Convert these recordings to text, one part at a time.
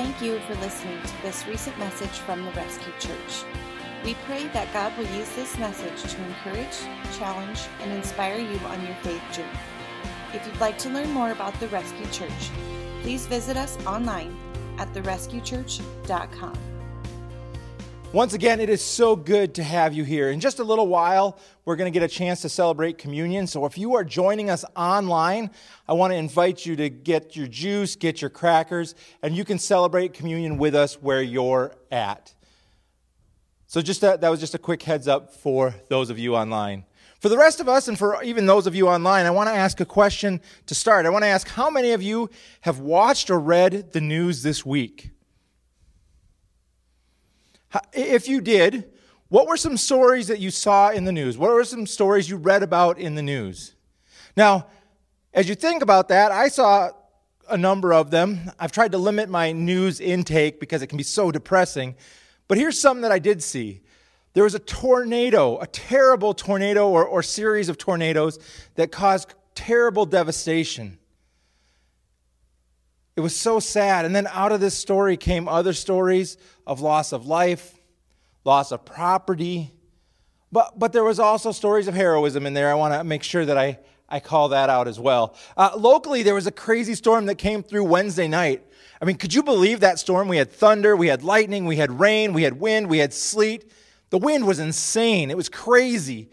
thank you for listening to this recent message from the Rescue Church. We pray that God will use this message to encourage, challenge, and inspire you on your faith journey. If you'd like to learn more about the Rescue Church, please visit us online at therescuechurch.com. Once again, it is so good to have you here. In just a little while, we're going to get a chance to celebrate communion. So if you are joining us online, I want to invite you to get your juice, get your crackers, and you can celebrate communion with us where you're at. So just that, that was just a quick heads up for those of you online. For the rest of us, and for even those of you online, I want to ask a question to start. I want to ask how many of you have watched or read the news this week? If you did, what were some stories that you saw in the news? What were some stories you read about in the news? Now, as you think about that, I saw a number of them. I've tried to limit my news intake because it can be so depressing. But here's something that I did see. There was a tornado, a terrible tornado or, or series of tornadoes that caused terrible devastation. It was so sad. And then out of this story came other stories of loss of life, loss of property. But, but there was also stories of heroism in there. I want to make sure that I, I call that out as well. Uh, locally, there was a crazy storm that came through Wednesday night. I mean, could you believe that storm? We had thunder, we had lightning, we had rain, we had wind, we had sleet. The wind was insane. It was crazy.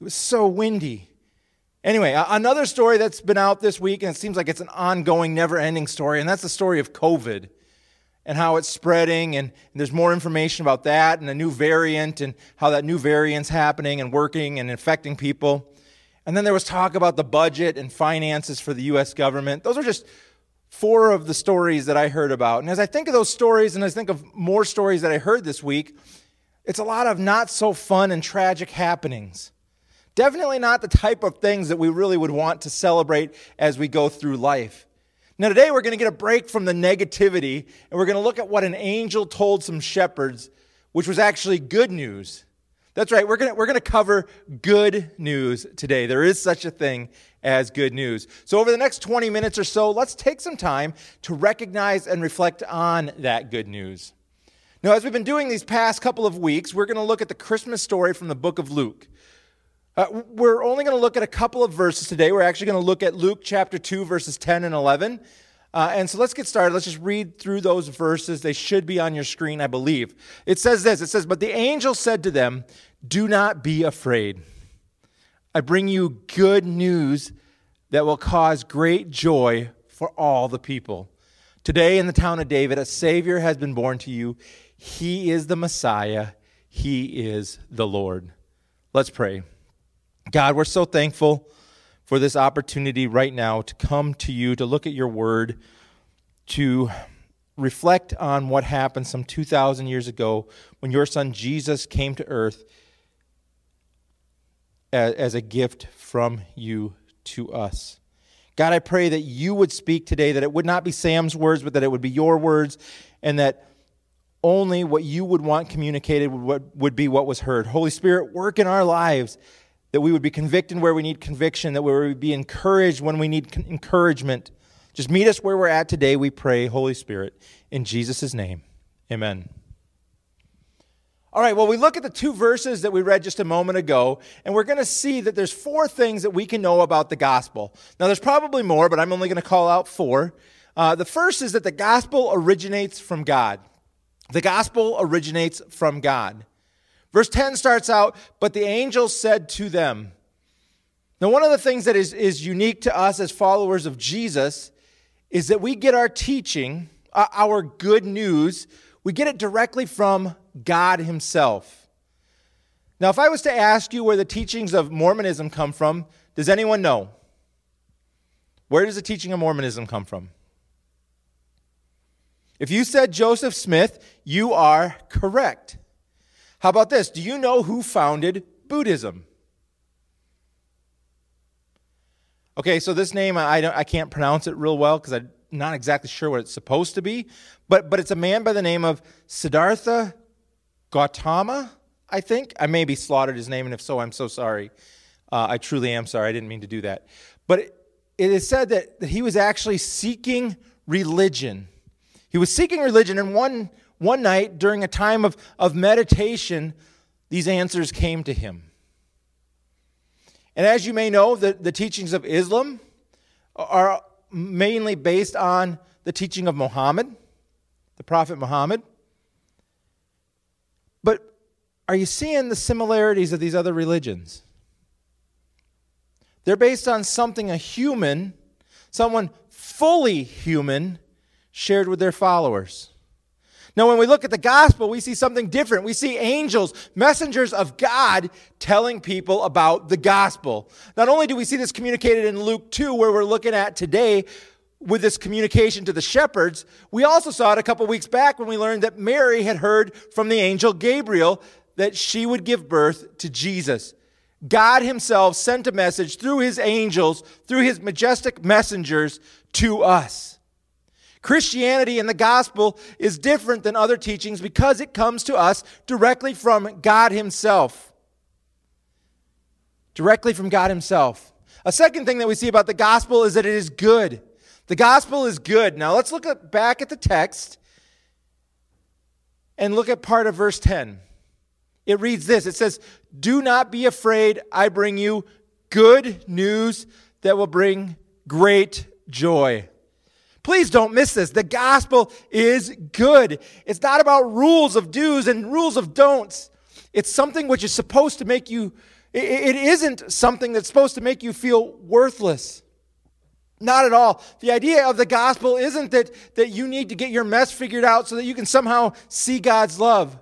It was so windy. Anyway, another story that's been out this week, and it seems like it's an ongoing, never ending story, and that's the story of COVID and how it's spreading. And, there's more information about that and a new variant and how that new variant's happening and working and infecting people. And then there was talk about the budget and finances for the U.S. government. Those are just four of the stories that I heard about. And as I think of those stories and I think of more stories that I heard this week, it's a lot of not so fun and tragic happenings. Definitely not the type of things that we really would want to celebrate as we go through life. Now, today we're going to get a break from the negativity and we're going to look at what an angel told some shepherds, which was actually good news. That's right, we're going to, we're to cover good news today. There is such a thing as good news. So, over the next 20 minutes or so, let's take some time to recognize and reflect on that good news. Now, as we've been doing these past couple of weeks, we're going to look at the Christmas story from the book of Luke. Uh, we're only going to look at a couple of verses today. We're actually going to look at Luke chapter 2, verses 10 and 11. Uh, and so let's get started. Let's just read through those verses. They should be on your screen, I believe. It says this It says, But the angel said to them, Do not be afraid. I bring you good news that will cause great joy for all the people. Today in the town of David, a Savior has been born to you. He is the Messiah, He is the Lord. Let's pray. God, we're so thankful for this opportunity right now to come to you, to look at your word, to reflect on what happened some 2,000 years ago when your son Jesus came to earth as a gift from you to us. God, I pray that you would speak today, that it would not be Sam's words, but that it would be your words, and that only what you would want communicated would, be what was heard. Holy Spirit, work in our lives that we would be convicted where we need conviction, that we would be encouraged when we need encouragement. Just meet us where we're at today, we pray, Holy Spirit, in Jesus' name. Amen. All right, well, we look at the two verses that we read just a moment ago, and we're going to see that there's four things that we can know about the gospel. Now, there's probably more, but I'm only going to call out four. Uh, the first is that the gospel originates from God. The gospel originates from God. Verse 10 starts out, but the angel said to them. Now, one of the things that is, is unique to us as followers of Jesus is that we get our teaching, uh, our good news, we get it directly from God Himself. Now, if I was to ask you where the teachings of Mormonism come from, does anyone know? Where does the teaching of Mormonism come from? If you said Joseph Smith, you are correct. How about this? Do you know who founded Buddhism? Okay, so this name, I, I can't pronounce it real well because I'm not exactly sure what it's supposed to be, but, but it's a man by the name of Siddhartha Gautama, I think. I may be slaughtered his name, and if so, I'm so sorry. Uh, I truly am sorry. I didn't mean to do that. But it, it is said that, that he was actually seeking religion He was seeking religion, and one, one night during a time of, of meditation, these answers came to him. And as you may know, the, the teachings of Islam are mainly based on the teaching of Muhammad, the Prophet Muhammad. But are you seeing the similarities of these other religions? They're based on something a human, someone fully human, shared with their followers. Now, when we look at the gospel, we see something different. We see angels, messengers of God, telling people about the gospel. Not only do we see this communicated in Luke 2, where we're looking at today with this communication to the shepherds, we also saw it a couple weeks back when we learned that Mary had heard from the angel Gabriel that she would give birth to Jesus. God Himself sent a message through His angels, through His majestic messengers to us. Christianity and the gospel is different than other teachings because it comes to us directly from God Himself. Directly from God Himself. A second thing that we see about the gospel is that it is good. The gospel is good. Now let's look at, back at the text and look at part of verse 10. It reads this It says, Do not be afraid, I bring you good news that will bring great joy. Please don't miss this. The gospel is good. It's not about rules of do's and rules of don'ts. It's something which is supposed to make you, it isn't something that's supposed to make you feel worthless. Not at all. The idea of the gospel isn't that, that you need to get your mess figured out so that you can somehow see God's love.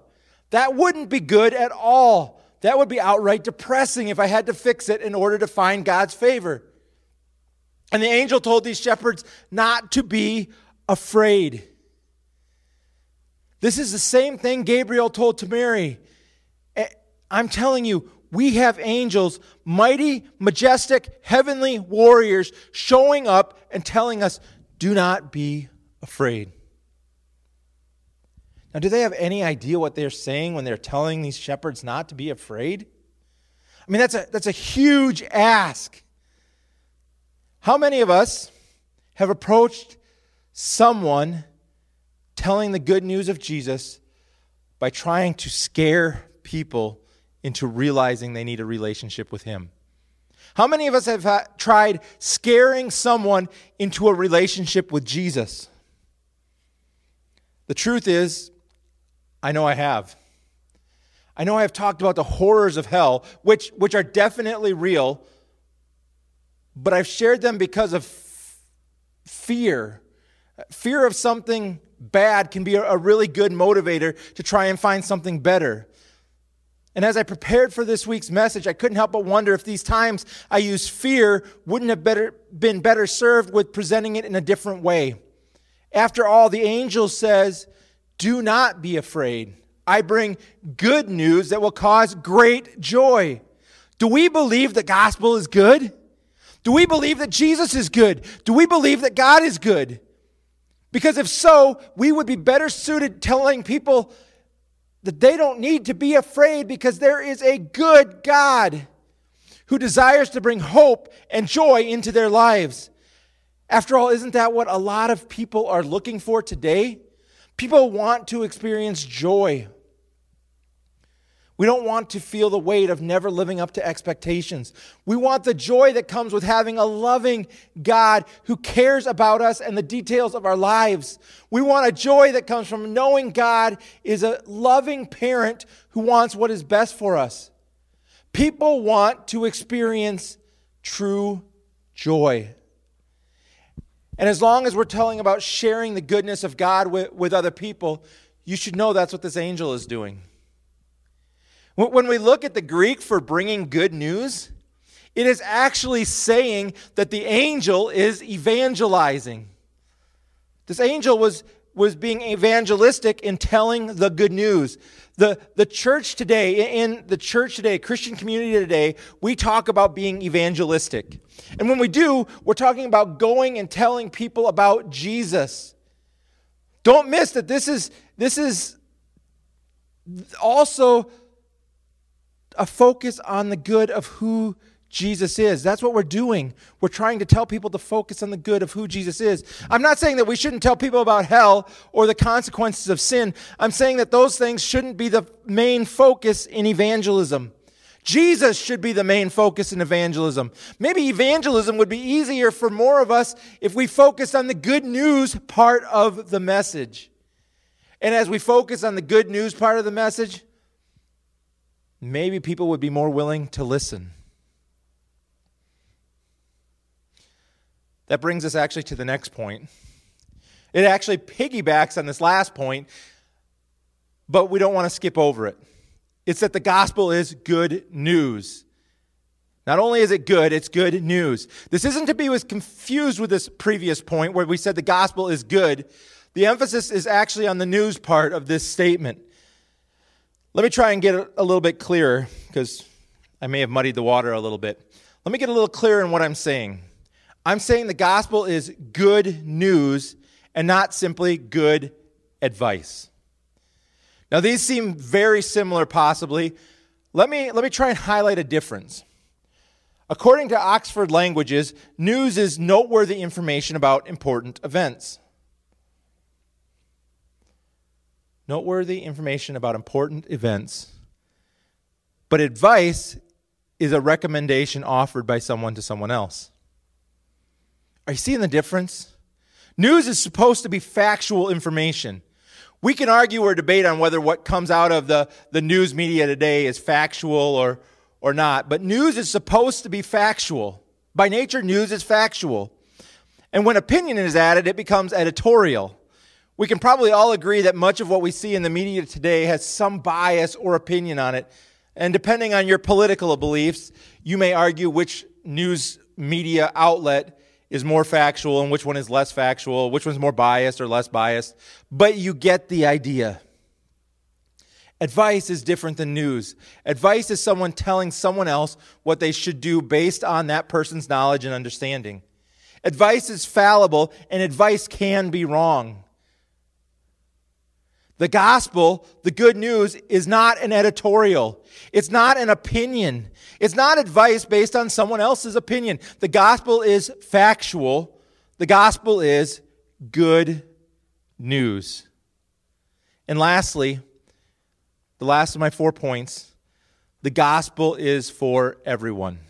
That wouldn't be good at all. That would be outright depressing if I had to fix it in order to find God's favor. And the angel told these shepherds not to be afraid. This is the same thing Gabriel told to Mary. Eh, I'm telling you, we have angels, mighty, majestic, heavenly warriors showing up and telling us, do not be afraid. Now, do they have any idea what they're saying when they're telling these shepherds not to be afraid? I mean, that's a, that's a huge ask. How many of us have approached someone telling the good news of Jesus by trying to scare people into realizing they need a relationship with Him? How many of us have tried scaring someone into a relationship with Jesus? The truth is, I know I have. I know I have talked about the horrors of hell, which, which are definitely real, but I've shared them because of fear. Fear of something bad can be a really good motivator to try and find something better. And as I prepared for this week's message, I couldn't help but wonder if these times I use fear wouldn't have better, been better served with presenting it in a different way. After all, the angel says, Do not be afraid. I bring good news that will cause great joy. Do we believe the gospel is good? Do we believe that Jesus is good? Do we believe that God is good? Because if so, we would be better suited telling people that they don't need to be afraid because there is a good God who desires to bring hope and joy into their lives. After all, isn't that what a lot of people are looking for today? People want to experience joy. We don't want to feel the weight of never living up to expectations. We want the joy that comes with having a loving God who cares about us and the details of our lives. We want a joy that comes from knowing God is a loving parent who wants what is best for us. People want to experience true joy. And as long as we're telling about sharing the goodness of God with, with other people, you should know that's what this angel is doing. When we look at the Greek for bringing good news, it is actually saying that the angel is evangelizing. This angel was, was being evangelistic in telling the good news. The, the church today, in the church today, Christian community today, we talk about being evangelistic. And when we do, we're talking about going and telling people about Jesus. Don't miss that this is, this is also a focus on the good of who Jesus is. That's what we're doing. We're trying to tell people to focus on the good of who Jesus is. I'm not saying that we shouldn't tell people about hell or the consequences of sin. I'm saying that those things shouldn't be the main focus in evangelism. Jesus should be the main focus in evangelism. Maybe evangelism would be easier for more of us if we focused on the good news part of the message. And as we focus on the good news part of the message, maybe people would be more willing to listen. That brings us actually to the next point. It actually piggybacks on this last point, but we don't want to skip over it. It's that the gospel is good news. Not only is it good, it's good news. This isn't to be confused with this previous point where we said the gospel is good. The emphasis is actually on the news part of this statement. Let me try and get a little bit clearer because I may have muddied the water a little bit. Let me get a little clearer in what I'm saying. I'm saying the gospel is good news and not simply good advice. Now, these seem very similar, possibly. Let me, let me try and highlight a difference. According to Oxford Languages, news is noteworthy information about important events. Noteworthy information about important events. But advice is a recommendation offered by someone to someone else. Are you seeing the difference? News is supposed to be factual information. We can argue or debate on whether what comes out of the, the news media today is factual or, or not, but news is supposed to be factual. By nature, news is factual. And when opinion is added, it becomes editorial. We can probably all agree that much of what we see in the media today has some bias or opinion on it. And depending on your political beliefs, you may argue which news media outlet is more factual and which one is less factual, which one's more biased or less biased, but you get the idea. Advice is different than news. Advice is someone telling someone else what they should do based on that person's knowledge and understanding. Advice is fallible, and advice can be wrong. The gospel, the good news, is not an editorial. It's not an opinion. It's not advice based on someone else's opinion. The gospel is factual. The gospel is good news. And lastly, the last of my four points the gospel is for everyone.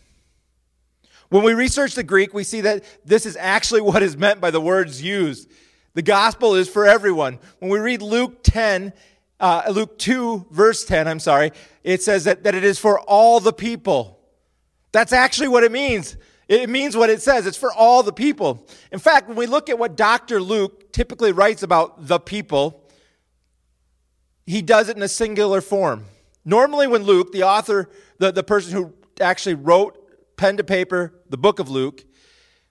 When we research the Greek, we see that this is actually what is meant by the words used. The gospel is for everyone. When we read Luke 10, uh, Luke 2, verse 10, I'm sorry, it says that, that it is for all the people. That's actually what it means. It means what it says. It's for all the people. In fact, when we look at what Dr. Luke typically writes about the people, he does it in a singular form. Normally, when Luke, the author, the, the person who actually wrote pen to paper the book of Luke,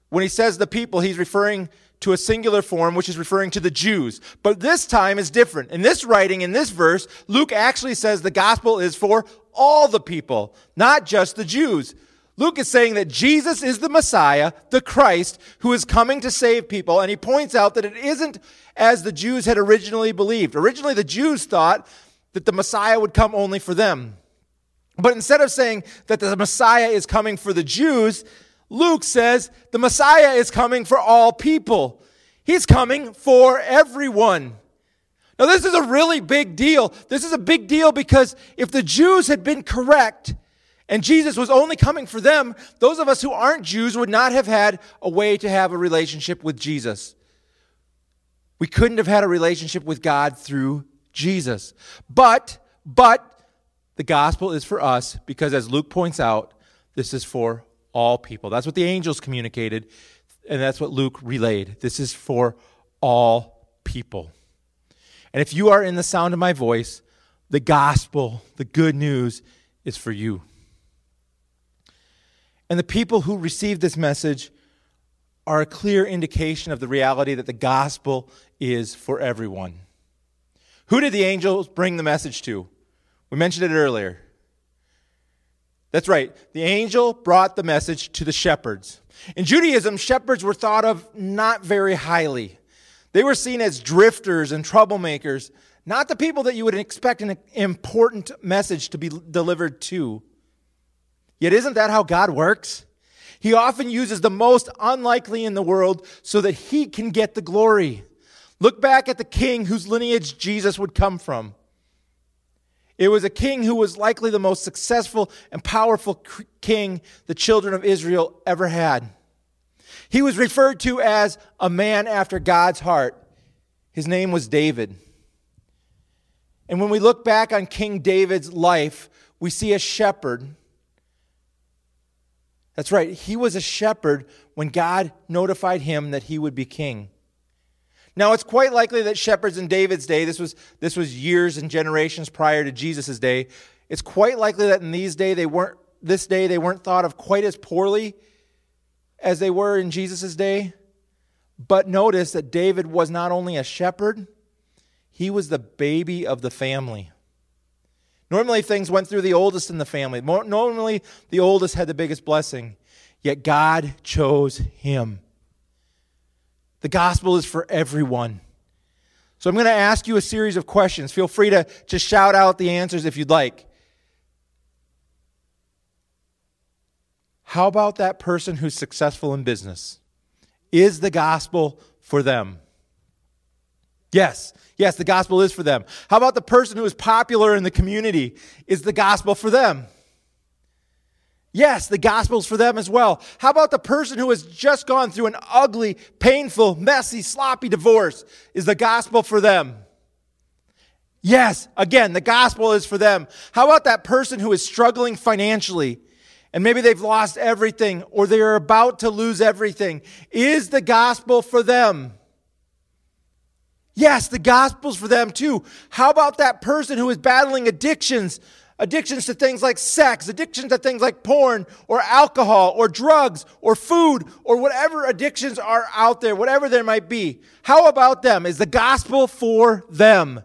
when he says the people, he's referring to a singular form, which is referring to the Jews. But this time is different. In this writing, in this verse, Luke actually says the gospel is for all the people, not just the Jews. Luke is saying that Jesus is the Messiah, the Christ, who is coming to save people, and he points out that it isn't as the Jews had originally believed. Originally, the Jews thought that the Messiah would come only for them. But instead of saying that the Messiah is coming for the Jews, Luke says the Messiah is coming for all people. He's coming for everyone. Now, this is a really big deal. This is a big deal because if the Jews had been correct and Jesus was only coming for them, those of us who aren't Jews would not have had a way to have a relationship with Jesus. We couldn't have had a relationship with God through Jesus. But, but, the gospel is for us because, as Luke points out, this is for all people. That's what the angels communicated, and that's what Luke relayed. This is for all people. And if you are in the sound of my voice, the gospel, the good news, is for you. And the people who receive this message are a clear indication of the reality that the gospel is for everyone. Who did the angels bring the message to? We mentioned it earlier. That's right. The angel brought the message to the shepherds. In Judaism, shepherds were thought of not very highly. They were seen as drifters and troublemakers, not the people that you would expect an important message to be delivered to. Yet, isn't that how God works? He often uses the most unlikely in the world so that he can get the glory. Look back at the king whose lineage Jesus would come from. It was a king who was likely the most successful and powerful king the children of Israel ever had. He was referred to as a man after God's heart. His name was David. And when we look back on King David's life, we see a shepherd. That's right, he was a shepherd when God notified him that he would be king. Now, it's quite likely that shepherds in David's day, this was, this was years and generations prior to Jesus' day, it's quite likely that in these day they weren't, this day they weren't thought of quite as poorly as they were in Jesus' day. But notice that David was not only a shepherd, he was the baby of the family. Normally, things went through the oldest in the family. Normally, the oldest had the biggest blessing. Yet God chose him. The gospel is for everyone. So I'm going to ask you a series of questions. Feel free to just shout out the answers if you'd like. How about that person who's successful in business? Is the gospel for them? Yes, yes, the gospel is for them. How about the person who is popular in the community? Is the gospel for them? Yes, the gospel's for them as well. How about the person who has just gone through an ugly, painful, messy, sloppy divorce? Is the gospel for them? Yes, again, the gospel is for them. How about that person who is struggling financially and maybe they've lost everything or they are about to lose everything? Is the gospel for them? Yes, the gospel's for them too. How about that person who is battling addictions? Addictions to things like sex, addictions to things like porn or alcohol or drugs or food or whatever addictions are out there, whatever there might be. How about them? Is the gospel for them?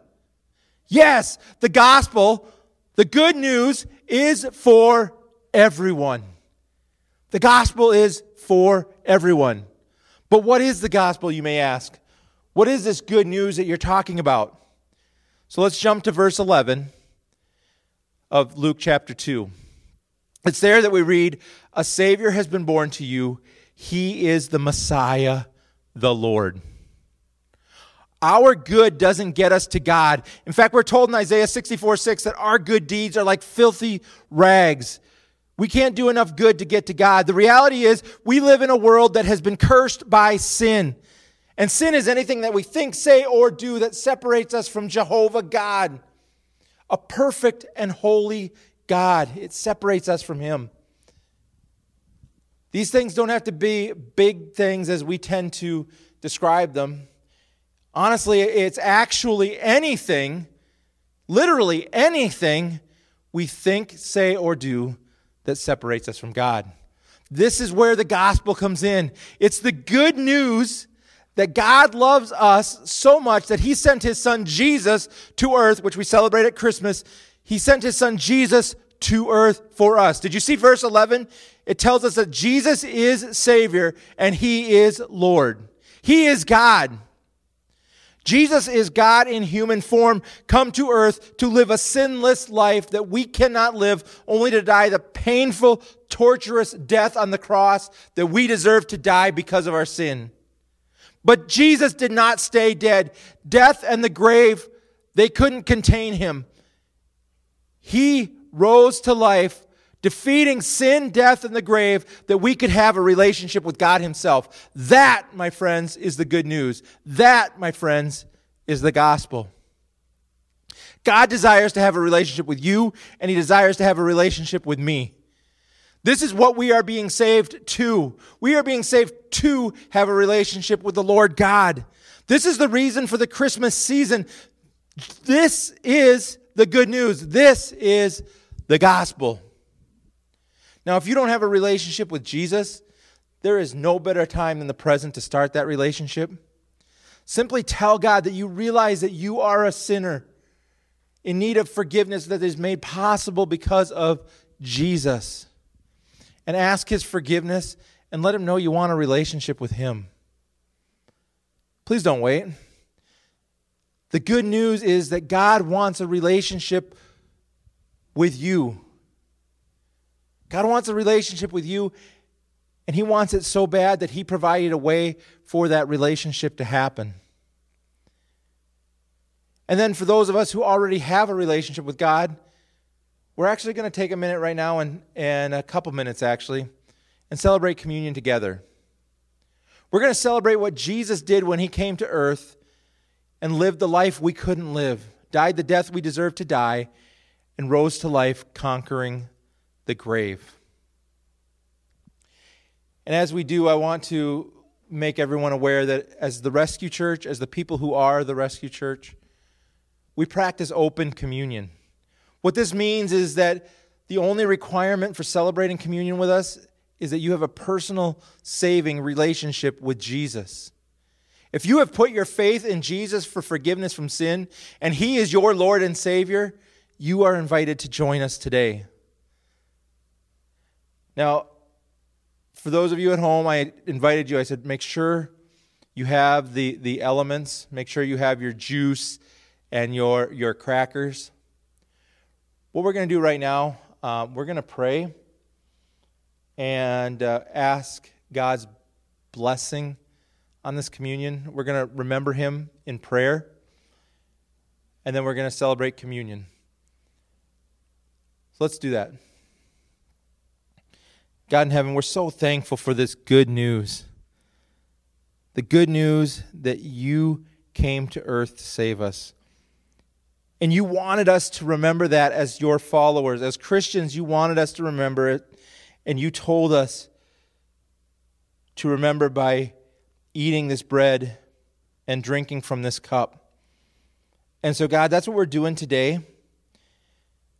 Yes, the gospel, the good news is for everyone. The gospel is for everyone. But what is the gospel, you may ask? What is this good news that you're talking about? So let's jump to verse 11 of Luke chapter 2. It's there that we read, A Savior has been born to you. He is the Messiah, the Lord. Our good doesn't get us to God. In fact, we're told in Isaiah 64 6 that our good deeds are like filthy rags. We can't do enough good to get to God. The reality is, we live in a world that has been cursed by sin. And sin is anything that we think, say, or do that separates us from Jehovah God a perfect and holy God. It separates us from Him. These things don't have to be big things as we tend to describe them. Honestly, it's actually anything, literally anything we think, say, or do that separates us from God. This is where the gospel comes in. It's the good news that God loves us so much that he sent his son Jesus to earth, which we celebrate at Christmas. He sent his son Jesus to earth for us. Did you see verse 11? It tells us that Jesus is Savior and he is Lord. He is God. Jesus is God in human form, come to earth to live a sinless life that we cannot live, only to die the painful, torturous death on the cross that we deserve to die because of our sin. But Jesus did not stay dead. Death and the grave, they couldn't contain him. He rose to life, defeating sin, death, and the grave, that we could have a relationship with God Himself. That, my friends, is the good news. That, my friends, is the gospel. God desires to have a relationship with you, and He desires to have a relationship with me. This is what we are being saved to. We are being saved to have a relationship with the Lord God. This is the reason for the Christmas season. This is the good news. This is the gospel. Now, if you don't have a relationship with Jesus, there is no better time than the present to start that relationship. Simply tell God that you realize that you are a sinner in need of forgiveness that is made possible because of Jesus and ask His forgiveness and let Him know you want a relationship with Him. Please don't wait. The good news is that God wants a relationship with you. God wants a relationship with you, and He wants it so bad that He provided a way for that relationship to happen. And then for those of us who already have a relationship with God, we're actually going to take a minute right now and, and a couple minutes actually and celebrate communion together. We're going to celebrate what Jesus did when he came to earth and lived the life we couldn't live, died the death we deserved to die, and rose to life conquering the grave. And as we do, I want to make everyone aware that as the Rescue Church, as the people who are the Rescue Church, we practice open communion. What this means is that the only requirement for celebrating communion with us is that you have a personal saving relationship with Jesus. If you have put your faith in Jesus for forgiveness from sin and He is your Lord and Savior, you are invited to join us today. Now, for those of you at home, I invited you, I said, make sure you have the, the elements, make sure you have your juice and your, your crackers. What we're going to do right now, uh, we're going to pray and uh, ask God's blessing on this communion. We're going to remember Him in prayer, and then we're going to celebrate communion. So let's do that. God in heaven, we're so thankful for this good news. The good news that you came to earth to save us. And you wanted us to remember that as your followers. As Christians, you wanted us to remember it. And you told us to remember by eating this bread and drinking from this cup. And so, God, that's what we're doing today.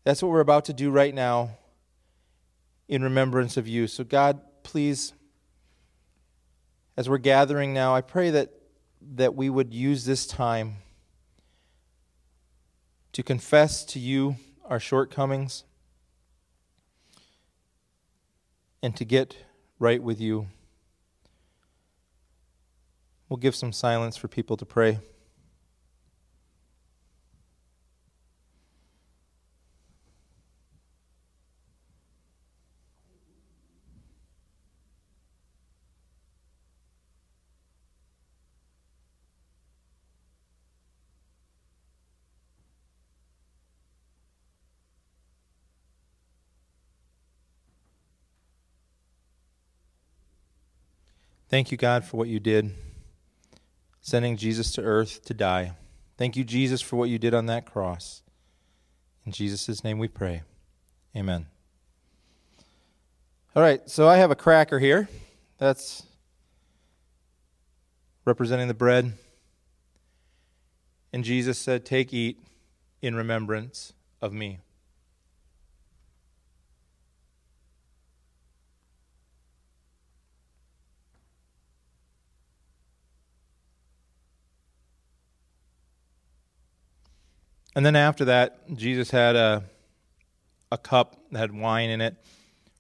That's what we're about to do right now in remembrance of you. So, God, please, as we're gathering now, I pray that, that we would use this time to confess to you our shortcomings and to get right with you. We'll give some silence for people to pray. Thank you, God, for what you did, sending Jesus to earth to die. Thank you, Jesus, for what you did on that cross. In Jesus' name we pray. Amen. All right, so I have a cracker here. That's representing the bread. And Jesus said, Take, eat in remembrance of me. And then after that, Jesus had a, a cup that had wine in it,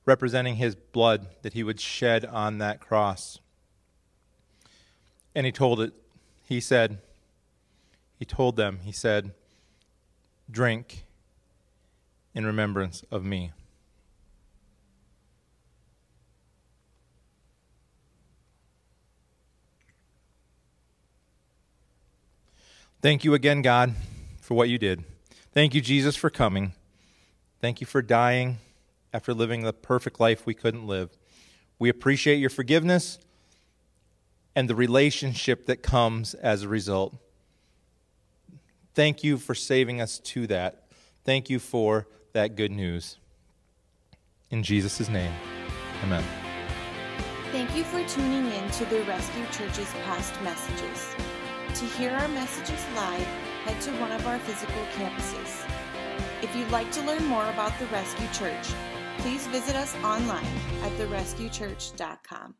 representing his blood that he would shed on that cross. And he told it, he said, he told them, he said, drink in remembrance of me. Thank you again, God for what you did. Thank you, Jesus, for coming. Thank you for dying after living the perfect life we couldn't live. We appreciate your forgiveness and the relationship that comes as a result. Thank you for saving us to that. Thank you for that good news. In Jesus' name, amen. Thank you for tuning in to the Rescue Church's past messages. To hear our messages live, head to one of our physical campuses. If you'd like to learn more about the Rescue Church, please visit us online at therescuechurch.com.